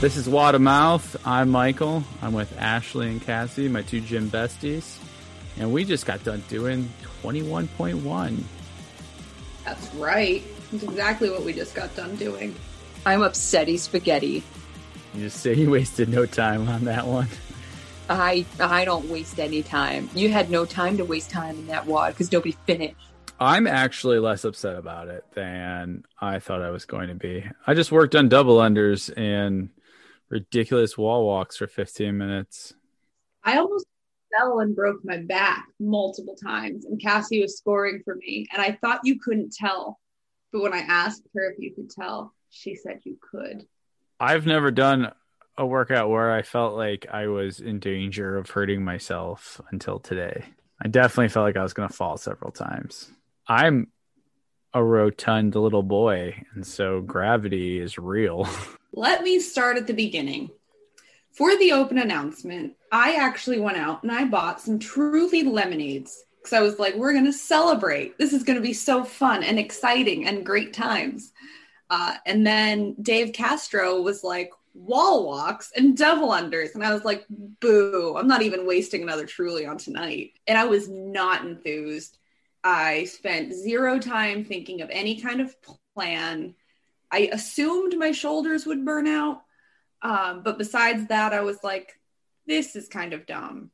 This is Wad of Mouth. I'm Michael. I'm with Ashley and Cassie, my two gym besties. And we just got done doing 21.1. That's right. That's exactly what we just got done doing. I'm upsetty spaghetti. You just say you wasted no time on that one. I I don't waste any time. You had no time to waste time in that wad because nobody finished. I'm actually less upset about it than I thought I was going to be. I just worked on double unders and ridiculous wall walks for 15 minutes. I almost fell and broke my back multiple times, and Cassie was scoring for me. And I thought you couldn't tell. But when I asked her if you could tell, she said you could. I've never done a workout where I felt like I was in danger of hurting myself until today. I definitely felt like I was going to fall several times. I'm a rotund little boy, and so gravity is real. Let me start at the beginning. For the open announcement, I actually went out and I bought some truly lemonades because I was like, we're going to celebrate. This is going to be so fun and exciting and great times. Uh, and then Dave Castro was like, wall walks and double unders. And I was like, boo, I'm not even wasting another truly on tonight. And I was not enthused. I spent zero time thinking of any kind of plan. I assumed my shoulders would burn out. Um, but besides that, I was like, this is kind of dumb.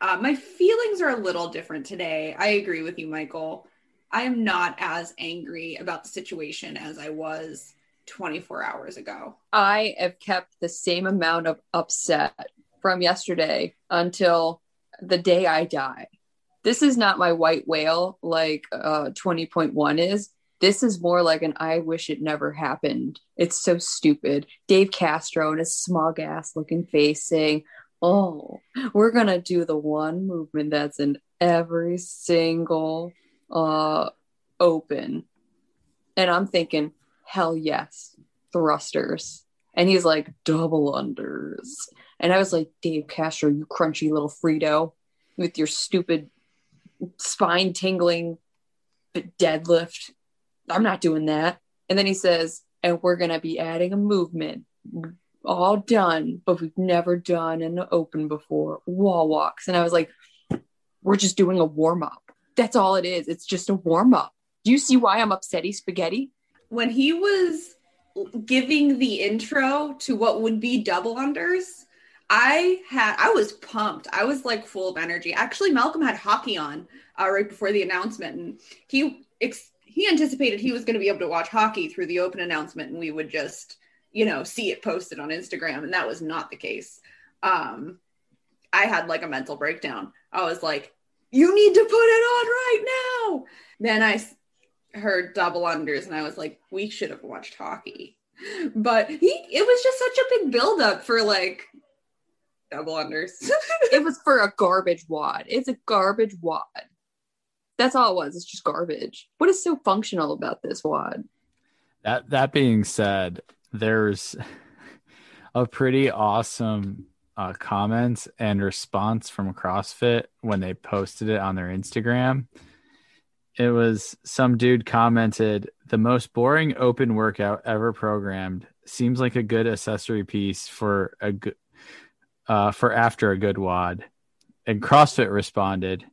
Uh, my feelings are a little different today. I agree with you, Michael. I am not as angry about the situation as I was 24 hours ago. I have kept the same amount of upset from yesterday until the day I die. This is not my white whale like uh, 20.1 is. This is more like an I wish it never happened. It's so stupid. Dave Castro and his smug ass looking face saying, Oh, we're going to do the one movement that's in every single uh, open. And I'm thinking, hell yes, thrusters. And he's like, double unders. And I was like, Dave Castro, you crunchy little Frito with your stupid spine tingling deadlift. I'm not doing that. And then he says, and we're going to be adding a movement. All done, but we've never done an open before wall walks. And I was like, we're just doing a warm up. That's all it is. It's just a warm up. Do you see why I'm upsetty spaghetti? When he was giving the intro to what would be double unders, I had I was pumped. I was like full of energy. Actually, Malcolm had hockey on uh, right before the announcement, and he ex- he anticipated he was going to be able to watch hockey through the open announcement, and we would just you know see it posted on Instagram, and that was not the case. Um, I had like a mental breakdown. I was like, "You need to put it on right now." Then I heard double unders, and I was like, "We should have watched hockey." But he, it was just such a big buildup for like double unders. it was for a garbage wad. It's a garbage wad. That's all it was. It's just garbage. What is so functional about this wad? That that being said, there's a pretty awesome uh, comments and response from CrossFit when they posted it on their Instagram. It was some dude commented, "The most boring open workout ever programmed seems like a good accessory piece for a good uh, for after a good wad." And CrossFit responded,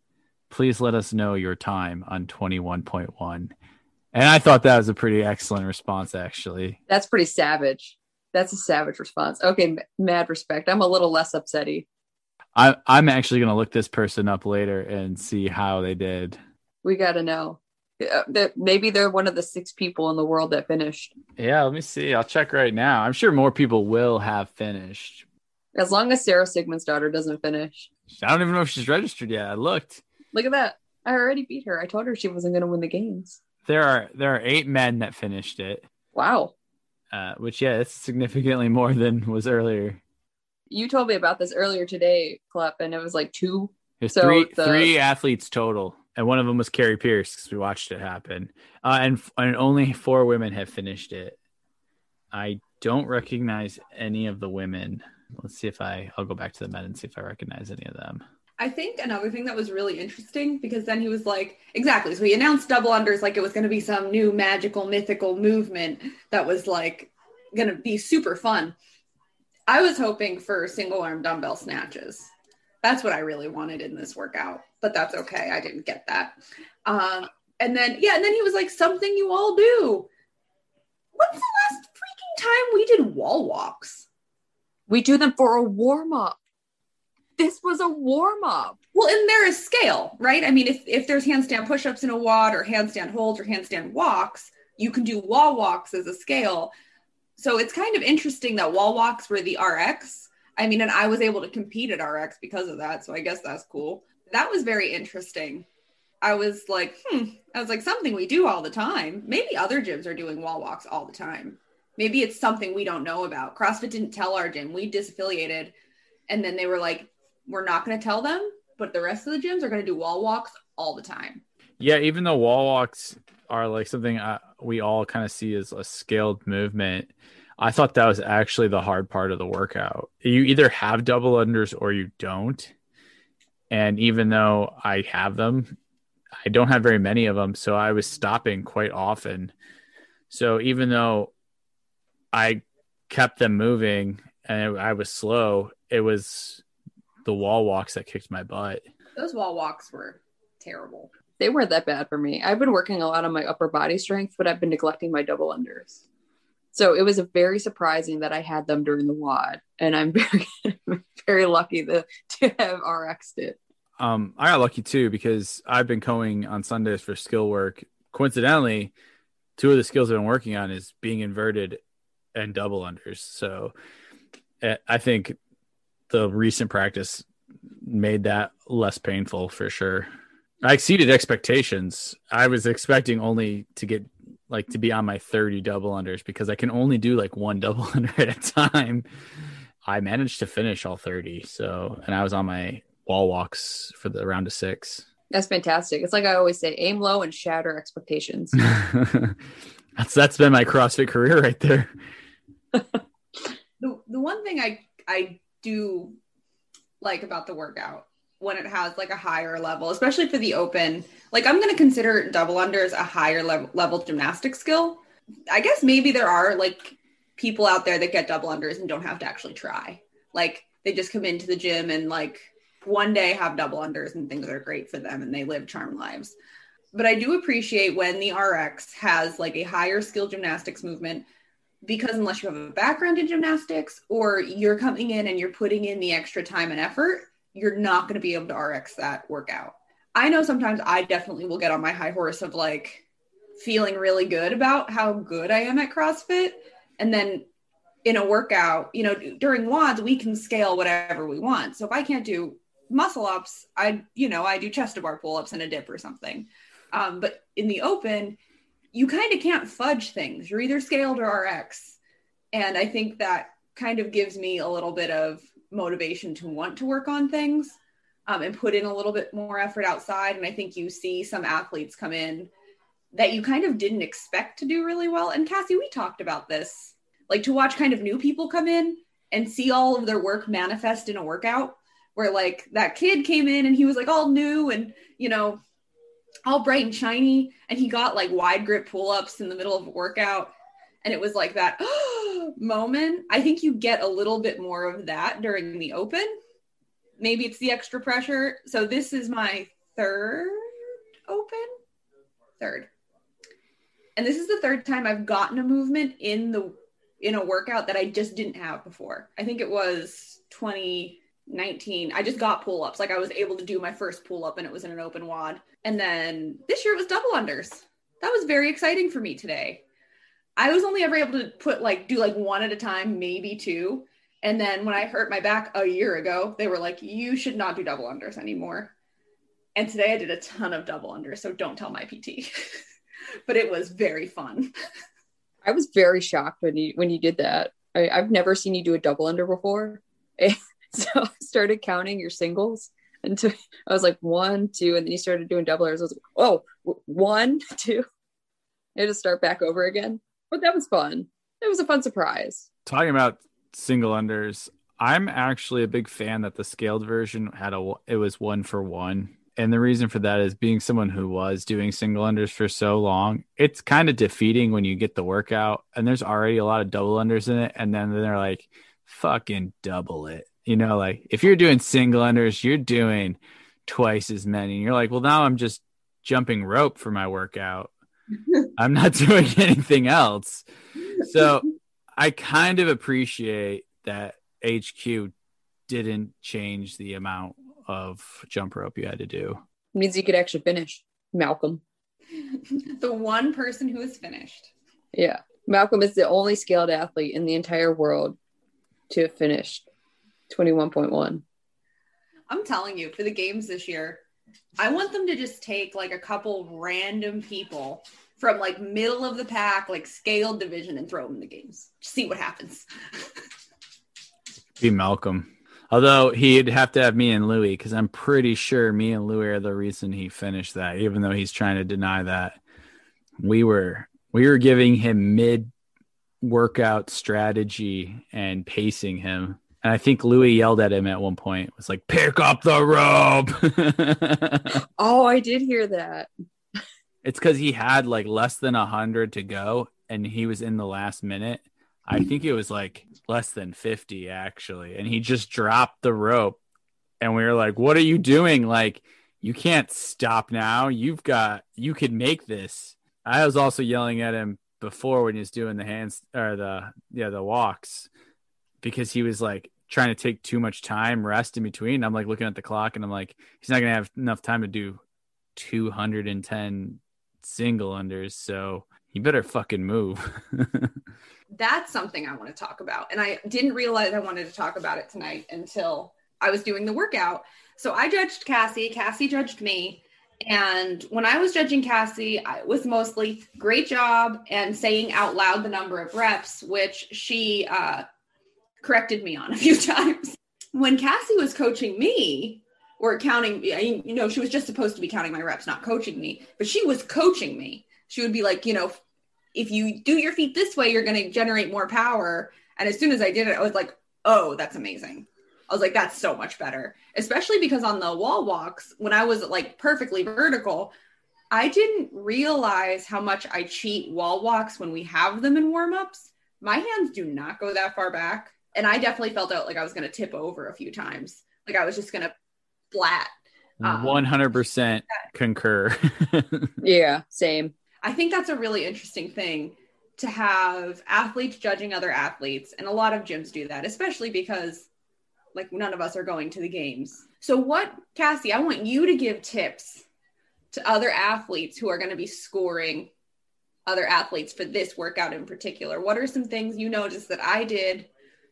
"Please let us know your time on 21.1. And I thought that was a pretty excellent response, actually. That's pretty savage. That's a savage response. Okay, mad respect. I'm a little less upsetty. I, I'm actually going to look this person up later and see how they did. We got to know. Uh, that maybe they're one of the six people in the world that finished. Yeah, let me see. I'll check right now. I'm sure more people will have finished. As long as Sara daughter doesn't finish. I don't even know if she's registered yet. I looked. Look at that. I already beat her. I told her she wasn't going to win the games. There are there are eight men that finished it. Wow. Uh, which yeah, it's significantly more than was earlier. You told me about this earlier today, Klepp, and it was like two. There's so three the... three athletes total, and one of them was Kari Pearce because we watched it happen. Uh, and and only four women have finished it. I don't recognize any of the women. Let's see if I I'll go back to the men and see if I recognize any of them. I think another thing that was really interesting because then he was like, exactly. So he announced double unders like it was going to be some new magical, mythical movement that was like going to be super fun. I was hoping for single arm dumbbell snatches. That's what I really wanted in this workout, but that's okay. I didn't get that. Um, and then, yeah, and then he was like, something you all do. When's the last freaking time we did wall walks? We do them for a warm up. This was a warm up. Well, and there is scale, right? I mean, if, if there's handstand push ups in a wad or handstand holds or handstand walks, you can do wall walks as a scale. So it's kind of interesting that wall walks were the RX. I mean, and I was able to compete at RX because of that. So I guess that's cool. That was very interesting. I was like, hmm, I was like, something we do all the time. Maybe other gyms are doing wall walks all the time. Maybe it's something we don't know about. CrossFit didn't tell our gym. We disaffiliated. And then they were like, we're not going to tell them, but the rest of the gyms are going to do wall walks all the time. Yeah, even though wall walks are like something uh, we all kind of see as a scaled movement, I thought that was actually the hard part of the workout. You either have double unders or you don't. And even though I have them, I don't have very many of them. So I was stopping quite often. So even though I kept them moving and I was slow, it was the wall walks that kicked my butt. Those wall walks were terrible. They weren't that bad for me. I've been working a lot on my upper body strength, but I've been neglecting my double unders. So it was very surprising that I had them during the WAD, and I'm very, very lucky to, to have RX'd it. Um, I got lucky too because I've been going on Sundays for skill work. Coincidentally, two of the skills I've been working on is being inverted and double unders. So eh, I think the recent practice made that less painful for sure. I exceeded expectations. I was expecting only to get like to be on my 30 double unders because I can only do like one double under at a time. I managed to finish all 30. So, and I was on my wall walks for the round of six. That's fantastic. It's like I always say, aim low and shatter expectations. that's that's been my CrossFit career right there. the the one thing I I do like about the workout when it has like a higher level, especially for the open. Like I'm going to consider double unders a higher level, level gymnastic skill. I guess maybe there are like people out there that get double unders and don't have to actually try. Like they just come into the gym and like one day have double unders and things are great for them and they live charmed lives. But I do appreciate when the RX has like a higher skill gymnastics movement because unless you have a background in gymnastics or you're coming in and you're putting in the extra time and effort, you're not going to be able to RX that workout. I know sometimes I definitely will get on my high horse of like feeling really good about how good I am at CrossFit. And then in a workout, you know, during WODs, we can scale whatever we want. So if I can't do muscle ups, I, you know, I do chest to bar pull ups and a dip or something. Um, but in the open, you kind of can't fudge things. You're either scaled or RX. And I think that kind of gives me a little bit of motivation to want to work on things um, and put in a little bit more effort outside. And I think you see some athletes come in that you kind of didn't expect to do really well. And Cassie, we talked about this like to watch kind of new people come in and see all of their work manifest in a workout where like that kid came in and he was like all new and, you know, all bright and shiny and he got like wide grip pull-ups in the middle of a workout and it was like that moment. I think you get a little bit more of that during the open. Maybe it's the extra pressure. So this is my third open? Third. And this is the third time i've gotten a movement in the in a workout that i just didn't have before. I think it was 20 19 i just got pull ups like i was able to do my first pull up and it was in an open wad. And then this year it was double unders. That was very exciting for me today. I was only ever able to put like do like one at a time maybe two. And then when i hurt my back a year ago they were like you should not do double unders anymore. And today i did a ton of double unders so don't tell my pt but it was very fun. I was very shocked when you when you did that. I, i've never seen you do a double under before So I started counting your singles until I was like one, two, and then you started doing doublers. I was like, oh, one, two. I had to start back over again. But that was fun. It was a fun surprise. Talking about single unders, I'm actually a big fan that the scaled version had a it was one for one. And the reason for that is being someone who was doing single unders for so long, it's kind of defeating when you get the workout and there's already a lot of double unders in it. And then they're like, fucking double it. You know, like if you're doing single unders, you're doing twice as many. And you're like, well, now I'm just jumping rope for my workout. I'm not doing anything else. So I kind of appreciate that HQ didn't change the amount of jump rope you had to do. It means you could actually finish. Malcolm. the one person who is finished. Yeah. Malcolm is the only scaled athlete in the entire world to have finished 21.1. I'm telling you, for the games this year, I want them to just take like a couple random people from like middle of the pack, like scaled division, and throw them in the games. Just see what happens. Be Malcolm. Although he'd have to have me and Louie because I'm pretty sure me and Louie are the reason he finished that, even though he's trying to deny that. We were we were giving him mid workout strategy and pacing him. And I think Louis yelled at him at one point. It was like, pick up the rope. oh, I did hear that. It's because he had like less than a hundred to go and he was in the last minute. I think it was like less than 50 actually. And he just dropped the rope. And we were like, what are you doing? Like, you can't stop now. You've got, you could make this. I was also yelling at him before when he was doing the hands or the, yeah, the walks because he was like trying to take too much time rest in between. I'm like looking at the clock and I'm like, he's not to have enough time to do 210 single unders. So you better fucking move. That's something I want to talk about. And I didn't realize I wanted to talk about it tonight until I was doing the workout. So I judged Cassie, Cassie judged me. And when I was judging Cassie, I was mostly great job and saying out loud the number of reps, which she uh, corrected me on a few times. When Cassie was coaching me or counting, you know, she was just supposed to be counting my reps, not coaching me, but she was coaching me. She would be like, you know, if you do your feet this way, you're going to generate more power. And as soon as I did it, I was like, oh, that's amazing. I was like, that's so much better, especially because on the wall walks, when I was like perfectly vertical, I didn't realize how much I cheat wall walks when we have them in warm ups. My hands do not go that far back. And I definitely felt out like I was going to tip over a few times. Like I was just going to flat. Um, 100% concur. yeah, same. I think that's a really interesting thing to have athletes judging other athletes. And a lot of gyms do that, especially because like none of us are going to the games. So what Cassie, I want you to give tips to other athletes who are going to be scoring other athletes for this workout in particular. What are some things you noticed that I did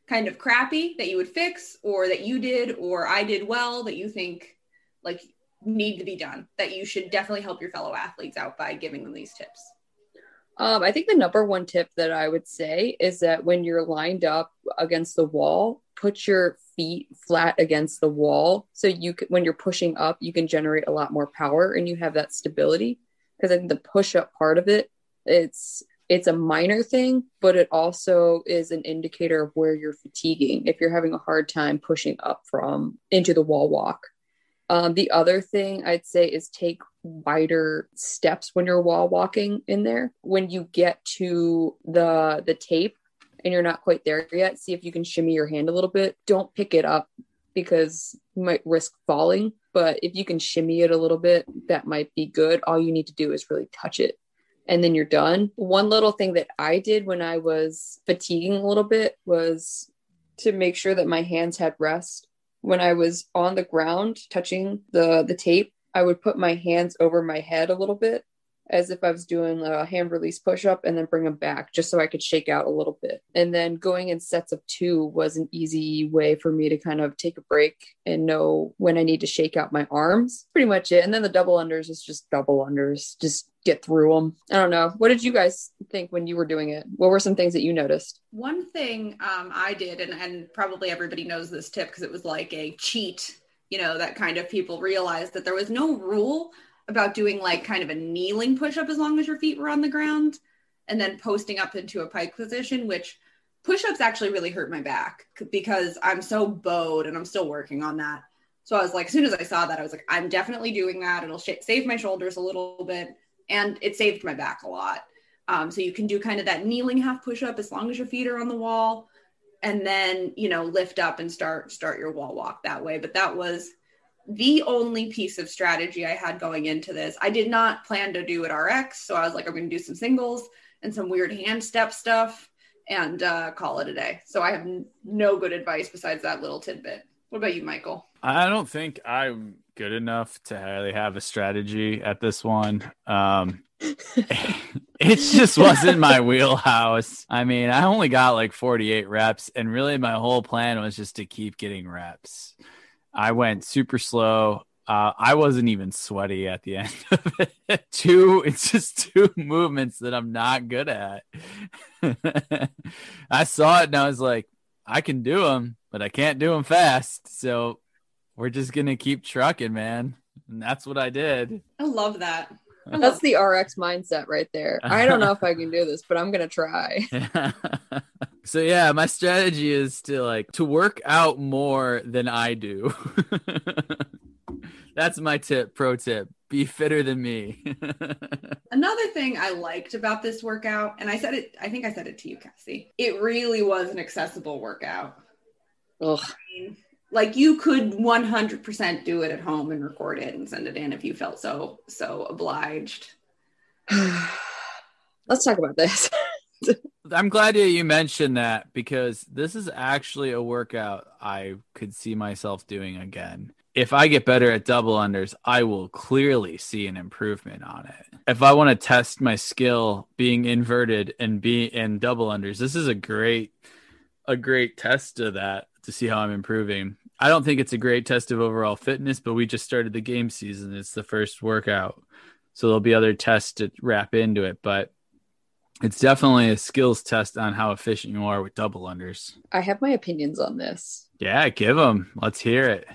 kind of crappy that you would fix or that you did or I did well that you think like need to be done that you should definitely help your fellow athletes out by giving them these tips? Um, I think the number one tip that I would say is that when you're lined up against the wall, put your feet flat against the wall so you can, when you're pushing up, you can generate a lot more power and you have that stability. Because I think the push up part of it, it's it's a minor thing, but it also is an indicator of where you're fatiguing if you're having a hard time pushing up from into the wall walk. Um, the other thing I'd say is take wider steps when you're wall walking in there. When you get to the the tape and you're not quite there yet, see if you can shimmy your hand a little bit. Don't pick it up because you might risk falling. But if you can shimmy it a little bit, that might be good. All you need to do is really touch it and then you're done. One little thing that I did when I was fatiguing a little bit was to make sure that my hands had rest when I was on the ground touching the the tape, I would put my hands over my head a little bit as if I was doing a hand release push up and then bring them back just so I could shake out a little bit. And then going in sets of two was an easy way for me to kind of take a break and know when I need to shake out my arms. Pretty much it. And then the double unders is just double unders, just get through them. I don't know. What did you guys think when you were doing it? What were some things that you noticed? One thing um, I did, and, and probably everybody knows this tip because it was like a cheat, you know, that kind of people realized that there was no rule about doing like kind of a kneeling push up as long as your feet were on the ground and then posting up into a pike position, which push ups actually really hurt my back because I'm so bowed and I'm still working on that. So I was like, as soon as I saw that, I was like, I'm definitely doing that. It'll sh- save my shoulders a little bit and it saved my back a lot. Um, so you can do kind of that kneeling half push up as long as your feet are on the wall. and then you know lift up and start start your wall walk that way. But that was the only piece of strategy i had going into this. I did not plan to do it rx so i was like i'm going to do some singles and some weird hand step stuff and uh, call it a day. So i have n- no good advice besides that little tidbit. What about you michael? I don't think I'm good enough to really have a strategy at this one. Um, it just wasn't my wheelhouse. I mean, I only got like 48 reps, and really my whole plan was just to keep getting reps. I went super slow. Uh, I wasn't even sweaty at the end of it. two, it's just two movements that I'm not good at. I saw it and I was like, I can do them, but I can't do them fast. So we're just gonna keep trucking, man. And that's what I did. i love that That's the RX mindset right there. I don't know if I can do this, but I'm gonna try. so yeah, my strategy is to like to work out more than I do. That's my tip, pro tip. Be fitter than me. Another thing I liked about this workout, and I said it, I think I said it to you, Cassie. It really was an accessible workout. Ugh. I mean, like you could 100% do it at home and record it and send it in if you felt so so obliged. Let's talk about this. I'm glad that you mentioned that because this is actually a workout I could see myself doing again. If I get better at double unders, I will clearly see an improvement on it. If I want to test my skill being inverted and be in double unders, this is a great a great test of that to see how I'm improving. I don't think it's a great test of overall fitness, but we just started the game season. It's the first workout. So there'll be other tests to wrap into it, but it's definitely a skills test on how efficient you are with double unders. I have my opinions on this. Yeah, give them. Let's hear it.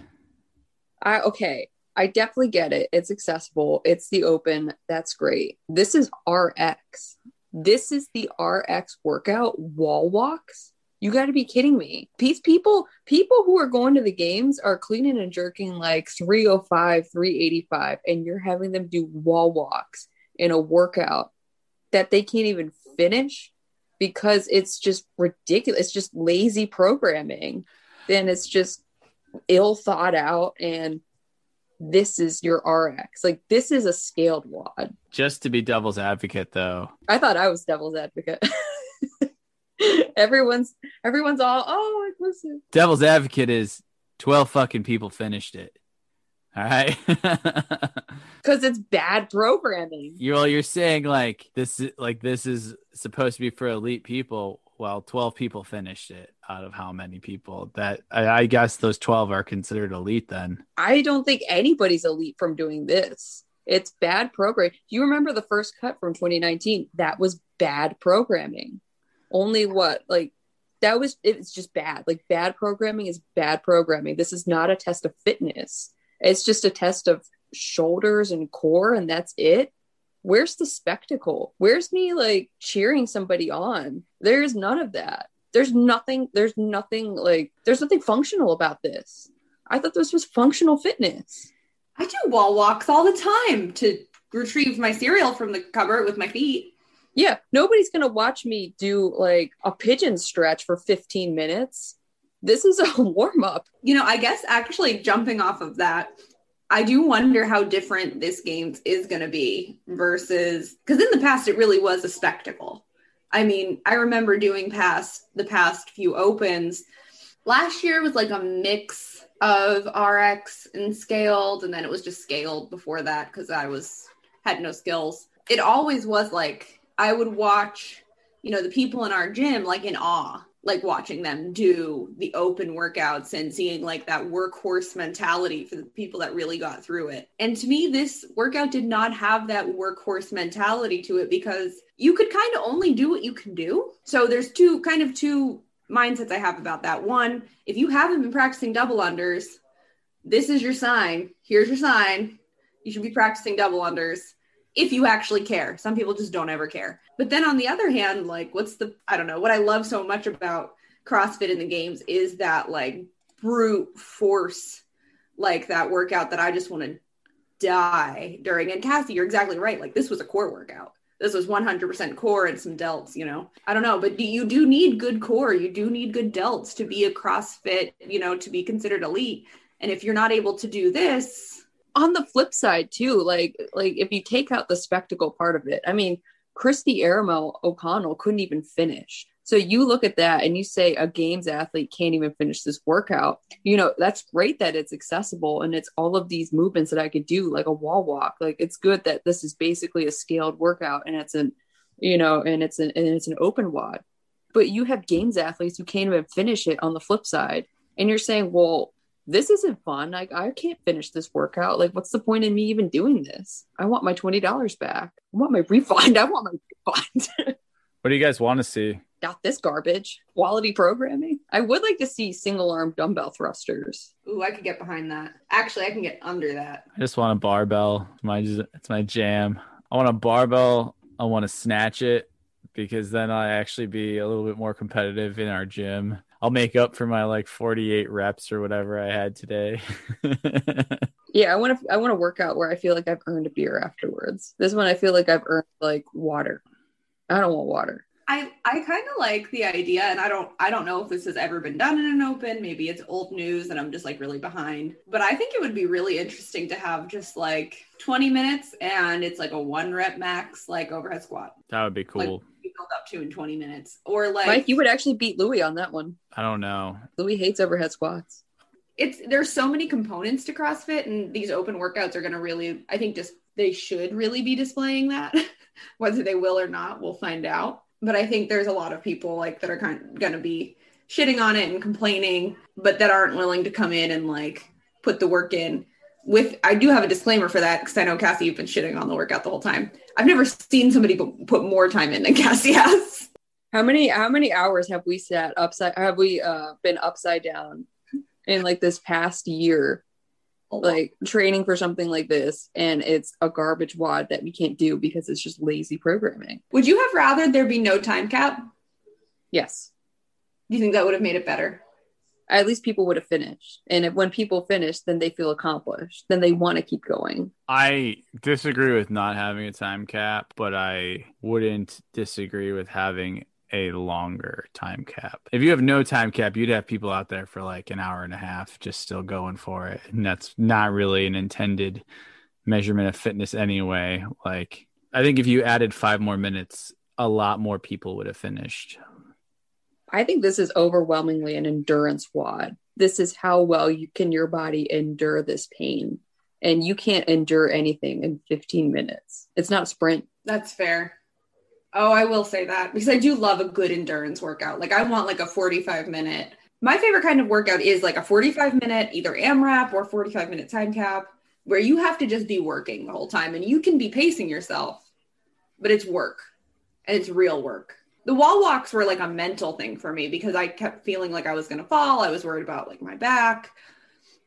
I okay. I definitely get it. It's accessible. It's the open. That's great. This is RX. This is the RX workout wall walks. You got to be kidding me. These people, people who are going to the games are cleaning and jerking like 305, 385, and you're having them do wall walks in a workout that they can't even finish because it's just ridiculous. It's just lazy programming. Then it's just ill thought out and this is your RX. Like this is a scaled wad. Just to be devil's advocate, though, I thought I was devil's advocate. everyone's everyone's all oh listen. devil's advocate is 12 fucking people finished it. All right. Because it's bad programming. you're well, you're saying like this is like this is supposed to be for elite people. Well, 12 people finished it out of how many people that I, I guess those 12 are considered elite then. I don't think anybody's elite from doing this. It's bad program. Do you remember the first cut from 2019? That was bad programming. Only what like that was it's just bad. Like bad programming is bad programming. This is not a test of fitness. It's just a test of shoulders and core and that's it. Where's the spectacle? Where's me like cheering somebody on? There's none of that. There's nothing there's nothing like there's nothing functional about this. I thought this was functional fitness. I do wall walks all the time to retrieve my cereal from the cupboard with my feet. Yeah, nobody's gonna watch me do like a pigeon stretch for 15 minutes. This is a warm up. You know, I guess actually jumping off of that, I do wonder how different this game is going to be versus because in the past it really was a spectacle. I mean, I remember doing past the past few opens. Last year was like a mix of RX and scaled, and then it was just scaled before that because I was had no skills. It always was like I would watch, you know, the people in our gym like in awe like watching them do the open workouts and seeing like that workhorse mentality for the people that really got through it. And to me, this workout did not have that workhorse mentality to it because you could kind of only do what you can do. So there's two kind of two mindsets I have about that. One, if you haven't been practicing double unders, this is your sign. Here's your sign. You should be practicing double unders if you actually care. Some people just don't ever care. But then on the other hand, like what's the I don't know, what I love so much about CrossFit in the games is that like brute force like that workout that I just want to die during. And Cassie, you're exactly right. Like this was a core workout. this was 100% core and some delts, you know. I don't know, but you do need good core. You do need good delts to be a CrossFit, you know, to be considered elite. And if you're not able to do this, on the flip side too, like like if you take out the spectacle part of it, I mean, Kristi Eramo O'Connell couldn't even finish. So you look at that and you say a games athlete can't even finish this workout. You know, that's great that it's accessible and it's all of these movements that I could do, like a wall walk. Like it's good that this is basically a scaled workout and it's an, you know, and it's an and it's an open wad But you have games athletes who can't even finish it on the flip side. And you're saying, well, this isn't fun. Like I can't finish this workout. Like, what's the point in me even doing this? I want my twenty dollars back. I want my refund. I want my refund. what do you guys want to see? Got this garbage. Quality programming. I would like to see single arm dumbbell thrusters. Ooh, I could get behind that. Actually, I can get under that. I just want a barbell. My it's my jam. I want a barbell. I want to snatch it because then I actually be a little bit more competitive in our gym. I'll make up for my like 48 reps or whatever I had today. yeah, I want to I want to work out where I feel like I've earned a beer afterwards. This one I feel like I've earned like water. I don't want water. I I kind of like the idea and I don't I don't know if this has ever been done in an open, maybe it's old news and I'm just like really behind. But I think it would be really interesting to have just like 20 minutes and it's like a one rep max like overhead squat. That would be cool. Like, build up to in 20 minutes. Or like Mike, you would actually beat Louis on that one. I don't know. Louis hates overhead squats. It's there's so many components to CrossFit, and these open workouts are going to really, I think, just they should really be displaying that. Whether they will or not, we'll find out. But I think there's a lot of people like that are kind of going to be shitting on it and complaining, but that aren't willing to come in and like put the work in with I do have a disclaimer for that because I know Cassie, you've been shitting on the workout the whole time. I've never seen somebody put more time in than Cassie has. How many how many hours have we sat upside have we uh been upside down in like this past year? Like training for something like this, and it's a garbage wad that we can't do because it's just lazy programming. Would you have rather there be no time cap? Yes. Do you think that would have made it better? At least people would have finished. And if, when people finish, then they feel accomplished. Then they want to keep going. I disagree with not having a time cap, but I wouldn't disagree with having a longer time cap. If you have no time cap, you'd have people out there for like an hour and a half just still going for it. And that's not really an intended measurement of fitness anyway. Like, I think if you added five more minutes, a lot more people would have finished. I think this is overwhelmingly an endurance wad. This is how well you can your body endure this pain. And you can't endure anything in 15 minutes. It's not sprint. That's fair. Oh, I will say that because I do love a good endurance workout. Like I want like a 45 minute. My favorite kind of workout is like a 45 minute either AMRAP or 45 minute time cap where you have to just be working the whole time and you can be pacing yourself, but it's work and it's real work the wall walks were like a mental thing for me because I kept feeling like I was going to fall. I was worried about like my back.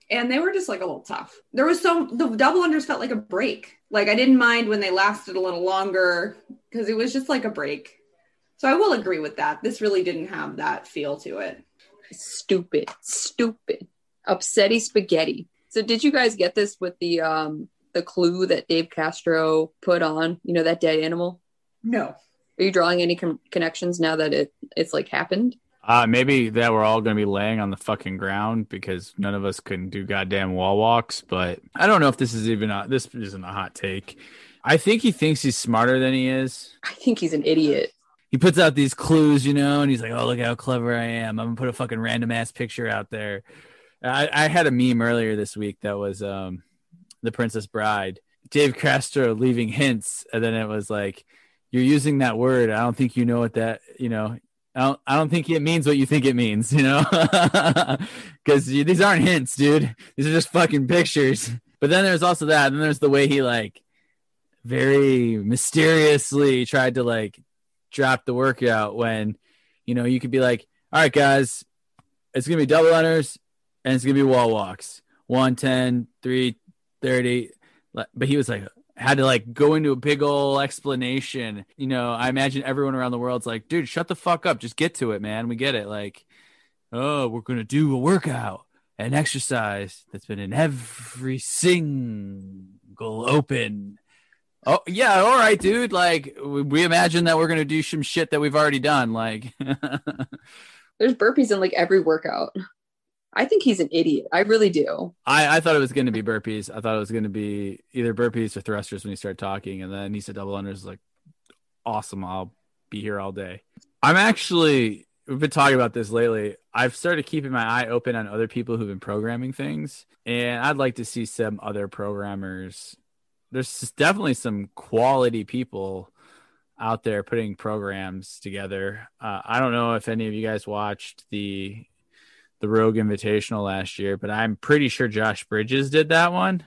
And they were just like a little tough. There was so the double unders felt like a break. Like I didn't mind when they lasted a little longer because it was just like a break. So I will agree with that. This really didn't have that feel to it. Stupid, stupid, upsetty spaghetti. So did you guys get this with the um the clue that Dave Castro put on? You know that dead animal. No. Are you drawing any com- connections now that it it's like happened? Uh, maybe that we're all going to be laying on the fucking ground because none of us can do goddamn wall walks. But I don't know if this is even a, this isn't a hot take. I think he thinks he's smarter than he is. I think he's an idiot. He puts out these clues, you know, and he's like, "Oh, look how clever I am! I'm gonna put a fucking random ass picture out there." I, I had a meme earlier this week that was um, the Princess Bride, Dave Castro leaving hints, and then it was like you're using that word. I don't think you know what that, you know, I don't, I don't think it means what you think it means, you know, because these aren't hints, dude. These are just fucking pictures. But then there's also that. And then there's the way he like very mysteriously tried to like drop the workout when, you know, you could be like, all right, guys, it's going to be double unders and it's going to be wall walks 110, 330. But he was like, had to like go into a big old explanation. You know, I imagine everyone around the world's like, dude, shut the fuck up. Just get to it, man. We get it. Like, oh, we're going to do a workout, an exercise that's been in every single open Oh yeah, all right, dude. Like we, we imagine that we're gonna do some shit that we've already done. Like There's burpees in like every workout. I think he's an idiot. I really do. I, I thought it was gonna be burpees. I thought it was gonna be either burpees or thrusters when he started talking, and then he said double unders. Like awesome. I'll be here all day. I'm actually we've been talking about this lately. I've started keeping my eye open on other people who've been programming things, and I'd like to see some other programmers. There's definitely some quality people out there putting programs together. Uh, I don't know if any of you guys watched the the Rogue Invitational last year, but I'm pretty sure Josh Bridges did that one,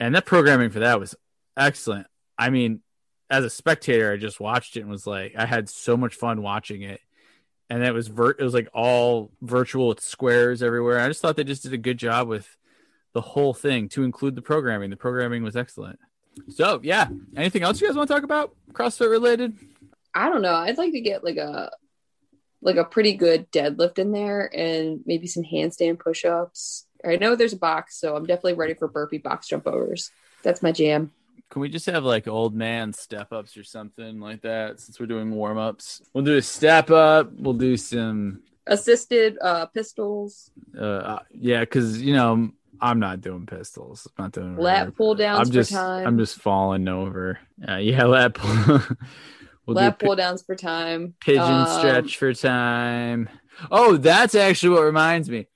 and that programming for that was excellent. I mean, as a spectator, I just watched it and was like, I had so much fun watching it. And it was ver- it was like all virtual with squares everywhere. I just thought they just did a good job with the whole thing to include the programming. The programming was excellent. So yeah, anything else you guys want to talk about CrossFit related? I don't know. I'd like to get like a like a pretty good deadlift in there and maybe some handstand push-ups. I know there's a box, so I'm definitely ready for burpee box jump overs. That's my jam. Can we just have like old man step ups or something like that since we're doing warm ups? We'll do a step up. We'll do some Assisted uh pistols, uh yeah, because you know I'm not doing pistols. I'm not doing lat pull downs I'm just. I'm just falling over. Uh, yeah, lat pull. we'll lat do pull downs for time. pigeon Um, stretch for time. Oh, that's actually what reminds me.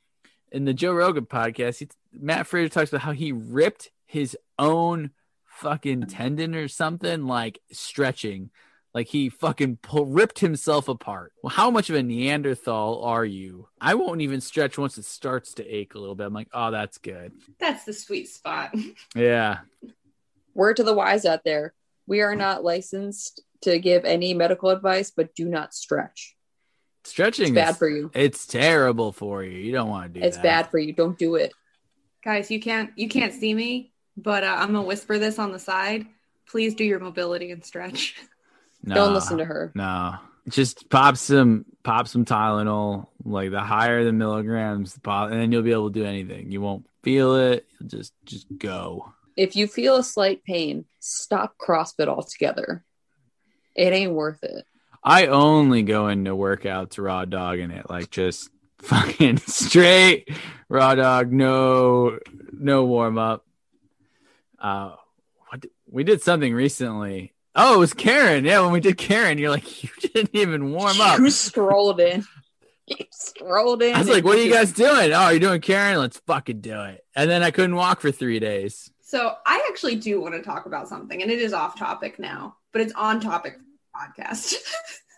In the Joe Rogan podcast, he, Mat Fraser talks about how he ripped his own fucking tendon or something, like stretching. Like he fucking pull, ripped himself apart. Well, how much of a Neanderthal are you? I won't even stretch once it starts to ache a little bit. I'm like, oh, that's good. That's the sweet spot. Yeah. Word to the wise out there. We are not licensed to give any medical advice, but do not stretch. Stretching It's bad is- for you. It's terrible for you. You don't want to do that. It's that. bad for you. Don't do it. Guys, you can't you can't see me, but uh, I'm gonna whisper this on the side. Please do your mobility and stretch. Don't listen to her. No, just pop some pop some Tylenol. Like the higher the milligrams, the pop, and then you'll be able to do anything. You won't feel it. You'll just just go. If you feel a slight pain, stop CrossFit altogether. It ain't worth it. I only go into workouts raw dogging it, like just fucking straight raw dog. No, no warm up. Uh, what we did something recently. Oh, it was Karen. Yeah, when we did Karen, you're like, you didn't even warm up. You strolled in. You strolled in. I was like, "What are you guys doing? Oh, you're doing Karen? Let's fucking do it." And then I couldn't walk for three days. So I actually do want to talk about something, and it is off topic now, but it's on topic for the podcast.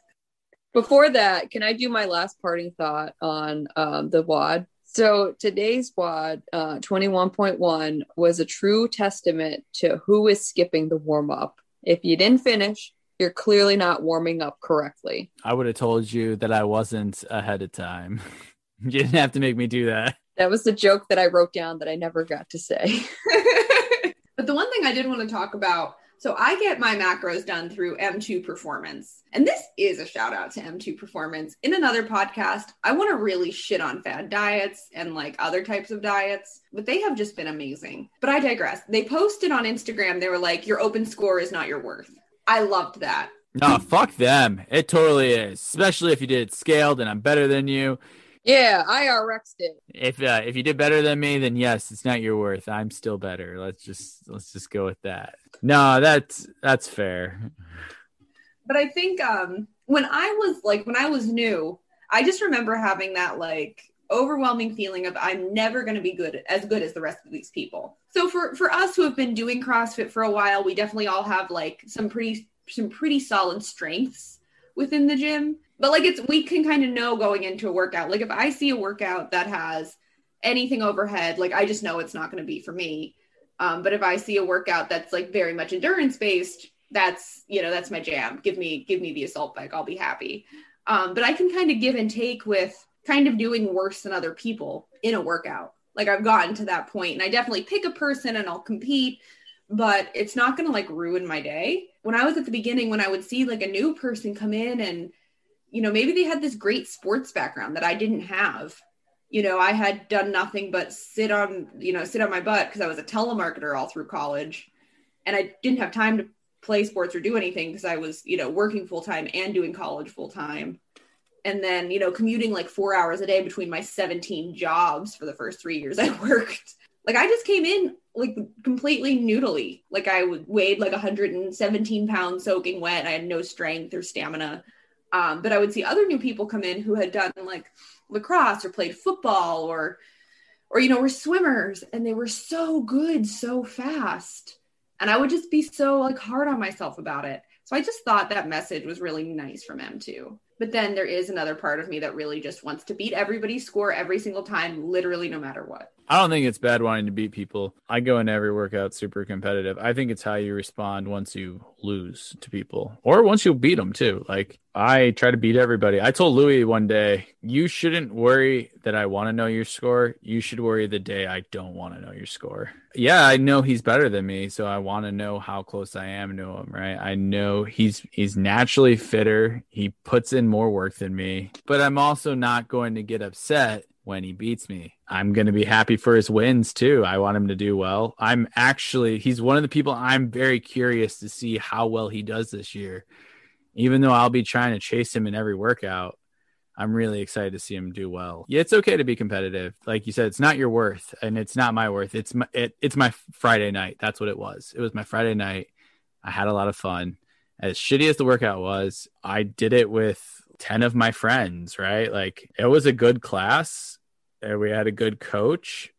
Before that, can I do my last parting thought on um, the WAD? So today's WAD, uh, 21.1, was a true testament to who is skipping the warm up. If you didn't finish, you're clearly not warming up correctly. I would have told you that I wasn't ahead of time. you didn't have to make me do that. That was the joke that I wrote down that I never got to say. but the one thing I did want to talk about so I get my macros done through M2 Performance. And this is a shout out to M2 Performance. In another podcast, I want to really shit on fad diets and like other types of diets, but they have just been amazing. But I digress. They posted on Instagram, they were like, Your open score is not your worth. I loved that. No, fuck them. It totally is. Especially if you did it scaled and I'm better than you. Yeah, I RX'd it. If uh, if you did better than me, then yes, it's not your worth. I'm still better. Let's just let's just go with that. No, that's that's fair. But I think um when I was like when I was new, I just remember having that like overwhelming feeling of I'm never going to be good as good as the rest of these people. So for for us who have been doing CrossFit for a while, we definitely all have like some pretty some pretty solid strengths within the gym. But like it's we can kind of know going into a workout. Like if I see a workout that has anything overhead, like I just know it's not going to be for me. Um, but if I see a workout that's like very much endurance based, that's you know that's my jam. Give me give me the assault bike, I'll be happy. Um, but I can kind of give and take with kind of doing worse than other people in a workout. Like I've gotten to that point, and I definitely pick a person and I'll compete, but it's not going to like ruin my day. When I was at the beginning, when I would see like a new person come in and you know maybe they had this great sports background that I didn't have you know, I had done nothing but sit on, you know, sit on my butt because I was a telemarketer all through college. and I didn't have time to play sports or do anything because I was, you know, working full time and doing college full time. And then, you know, commuting like four hours a day between my 17 jobs for the first three years I worked. Like I just came in like completely noodly. Like I weighed like 117 pounds soaking wet. I had no strength or stamina. Um, but I would see other new people come in who had done like lacrosse or played football or, or you know, were swimmers, and they were so good so fast and I would just be so like hard on myself about it. So I just thought that message was really nice from M too. But then there is another part of me that really just wants to beat everybody's score every single time, literally no matter what. I don't think it's bad wanting to beat people. I go into every workout super competitive. I think it's how you respond once you lose to people or once you beat them too. Like I try to beat everybody. I told Louis one day, you shouldn't worry that I want to know your score. You should worry the day I don't want to know your score. Yeah, I know he's better than me, so I want to know how close I am to him, right? I know he's he's naturally fitter. He puts in more work than me, but I'm also not going to get upset when he beats me. I'm going to be happy for his wins too. I want him to do well. I'm actually, he's one of the people I'm very curious to see how well he does this year. Even though I'll be trying to chase him in every workout, I'm really excited to see him do well. Yeah, it's okay to be competitive. Like you said, it's not your worth and it's not my worth. It's my, it, it's my Friday night. That's what it was. It was my Friday night. I had a lot of fun. As shitty as the workout was, I did it with 10 of my friends, right? Like it was a good class. We had a good coach.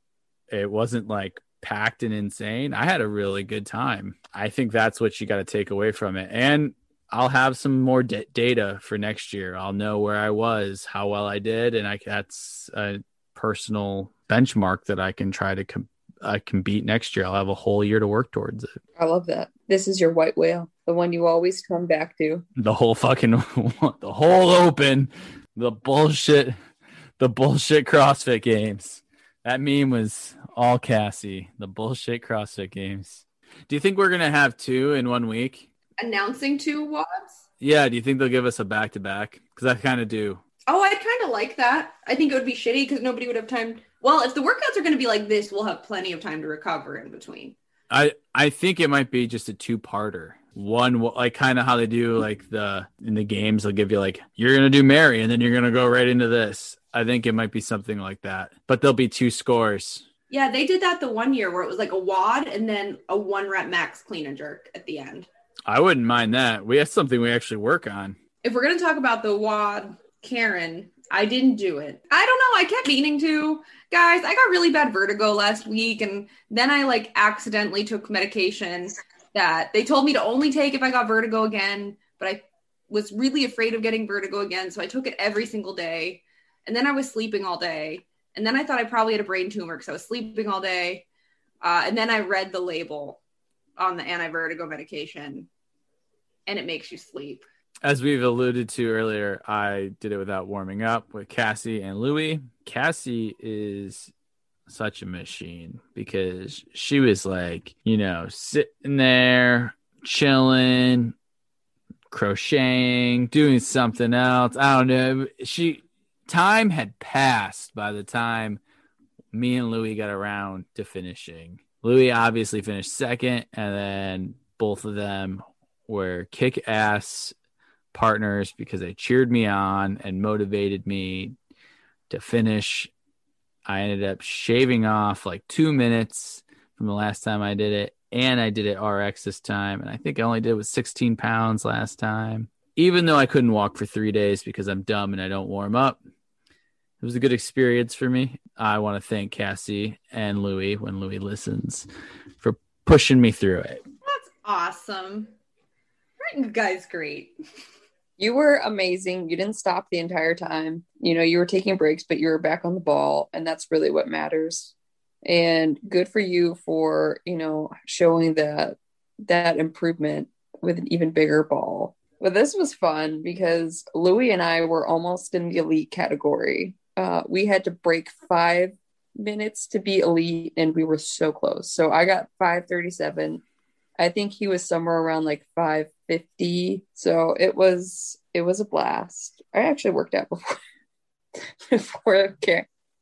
It wasn't like packed and insane. I had a really good time. I think that's what you got to take away from it. And I'll have some more d- data for next year. I'll know where I was, how well I did, and I that's a personal benchmark that I can try to com- I can beat next year. I'll have a whole year to work towards it. I love that. This is your white whale, the one you always come back to. The whole fucking, the whole open, the bullshit, the bullshit CrossFit games. That meme was all Cassie, the bullshit CrossFit games. Do you think we're going to have two in one week? Announcing two WODs? Yeah. Do you think they'll give us a back to back? Because I kind of do. Oh, I'd kind of like that. I think it would be shitty because nobody would have time. Well, if the workouts are going to be like this, we'll have plenty of time to recover in between. I I think it might be just a two parter. One like kind of how they do like the in the games they'll give you like you're gonna do Mary and then you're gonna go right into this. I think it might be something like that, but there'll be two scores. Yeah, they did that the one year where it was like a WOD and then a one rep max clean and jerk at the end. I wouldn't mind that. We have something we actually work on. If we're gonna talk about the WOD, Karen, I didn't do it. I don't know. I kept meaning to. Guys, I got really bad vertigo last week and then I like accidentally took medication that they told me to only take if I got vertigo again, but I was really afraid of getting vertigo again, so I took it every single day. And then I was sleeping all day. And then I thought I probably had a brain tumor because I was sleeping all day. Uh, and then I read the label on the anti-vertigo medication and it makes you sleep as we've alluded to earlier, I did it without warming up with Cassie and Louie. Cassie is such a machine because she was like, you know, sitting there, chilling, crocheting, doing something else. I don't know. She time had passed by the time me and Louie got around to finishing. Louie obviously finished second, and then both of them were kick ass partners because they cheered me on and motivated me to finish. I ended up shaving off like two minutes from the last time I did it. And I did it RX this time. And I think I only did with 16 pounds last time. Even though I couldn't walk for three days because I'm dumb and I don't warm up, it was a good experience for me. I want to thank Cassie and Louie when Louie listens for pushing me through it. That's awesome. Right, guys, great. you were amazing. You didn't stop the entire time. You know, you were taking breaks, but you were back on the ball, and that's really what matters. And good for you for, you know, showing that that improvement with an even bigger ball. But this was fun because Louie and I were almost in the elite category. Uh, we had to break five minutes to be elite, and we were so close. So I got 537. I think he was somewhere around like 550. So it was it was a blast. I actually worked out before before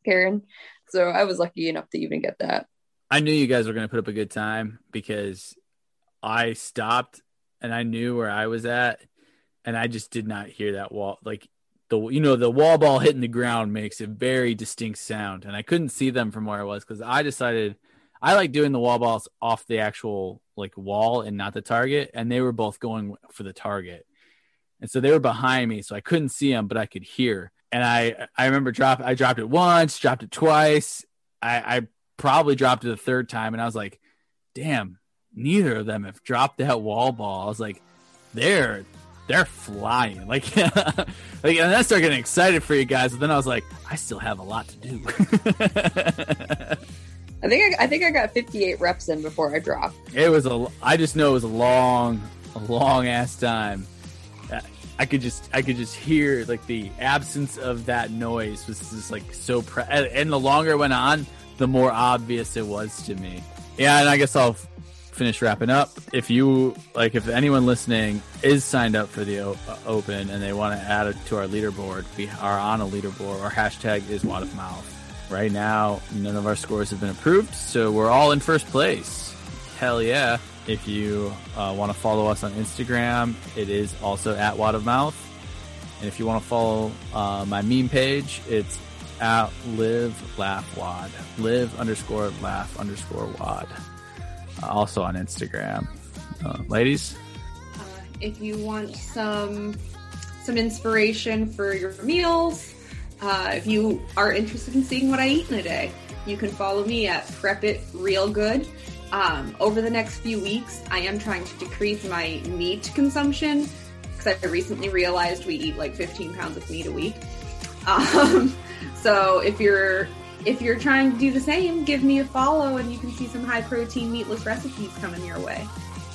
Karen. So I was lucky enough to even get that. I knew you guys were going to put up a good time because I stopped and I knew where I was at, and I just did not hear that wall. Like the you know the wall ball hitting the ground makes a very distinct sound, and I couldn't see them from where I was because I decided I like doing the wall balls off the actual like wall and not the target, and they were both going for the target, and so they were behind me, so I couldn't see them, but I could hear. And I I remember drop I dropped it once, dropped it twice. I, I probably dropped it a third time, and I was like, damn, neither of them have dropped that wall ball. I was like, they're they're flying. Like, like and I started getting excited for you guys, but then I was like, I still have a lot to do. I think I, I think I got 58 reps in before I dropped. it was a I just know it was a long, a long ass time. I could just I could just hear like the absence of that noise was just like so pre- and the longer it went on, the more obvious it was to me. Yeah, and I guess I'll finish wrapping up. If you like, if anyone listening is signed up for the o- open and they want to add it to our leaderboard, we are on a leaderboard. Our hashtag is word of mouth. Right now, none of our scores have been approved, so we're all in first place. Hell yeah! If you uh, want to follow us on Instagram, it is also at word of mouth. And if you want to follow uh, my meme page, it's at live laugh wad live underscore laugh underscore wad uh, also on instagram uh, ladies Uh, if you want some some inspiration for your meals, uh, if you are interested in seeing what I eat in a day, you can follow me at Prep It Real Good. Um, over the next few weeks, I am trying to decrease my meat consumption because I recently realized we eat like 15 pounds of meat a week. Um, so if you're if you're trying to do the same, give me a follow and you can see some high protein meatless recipes coming your way.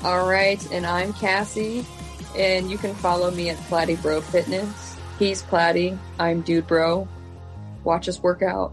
All right, and I'm Cassie, and you can follow me at Platty Bro Fitness. He's Platty, I'm Dude Bro. Watch us work out.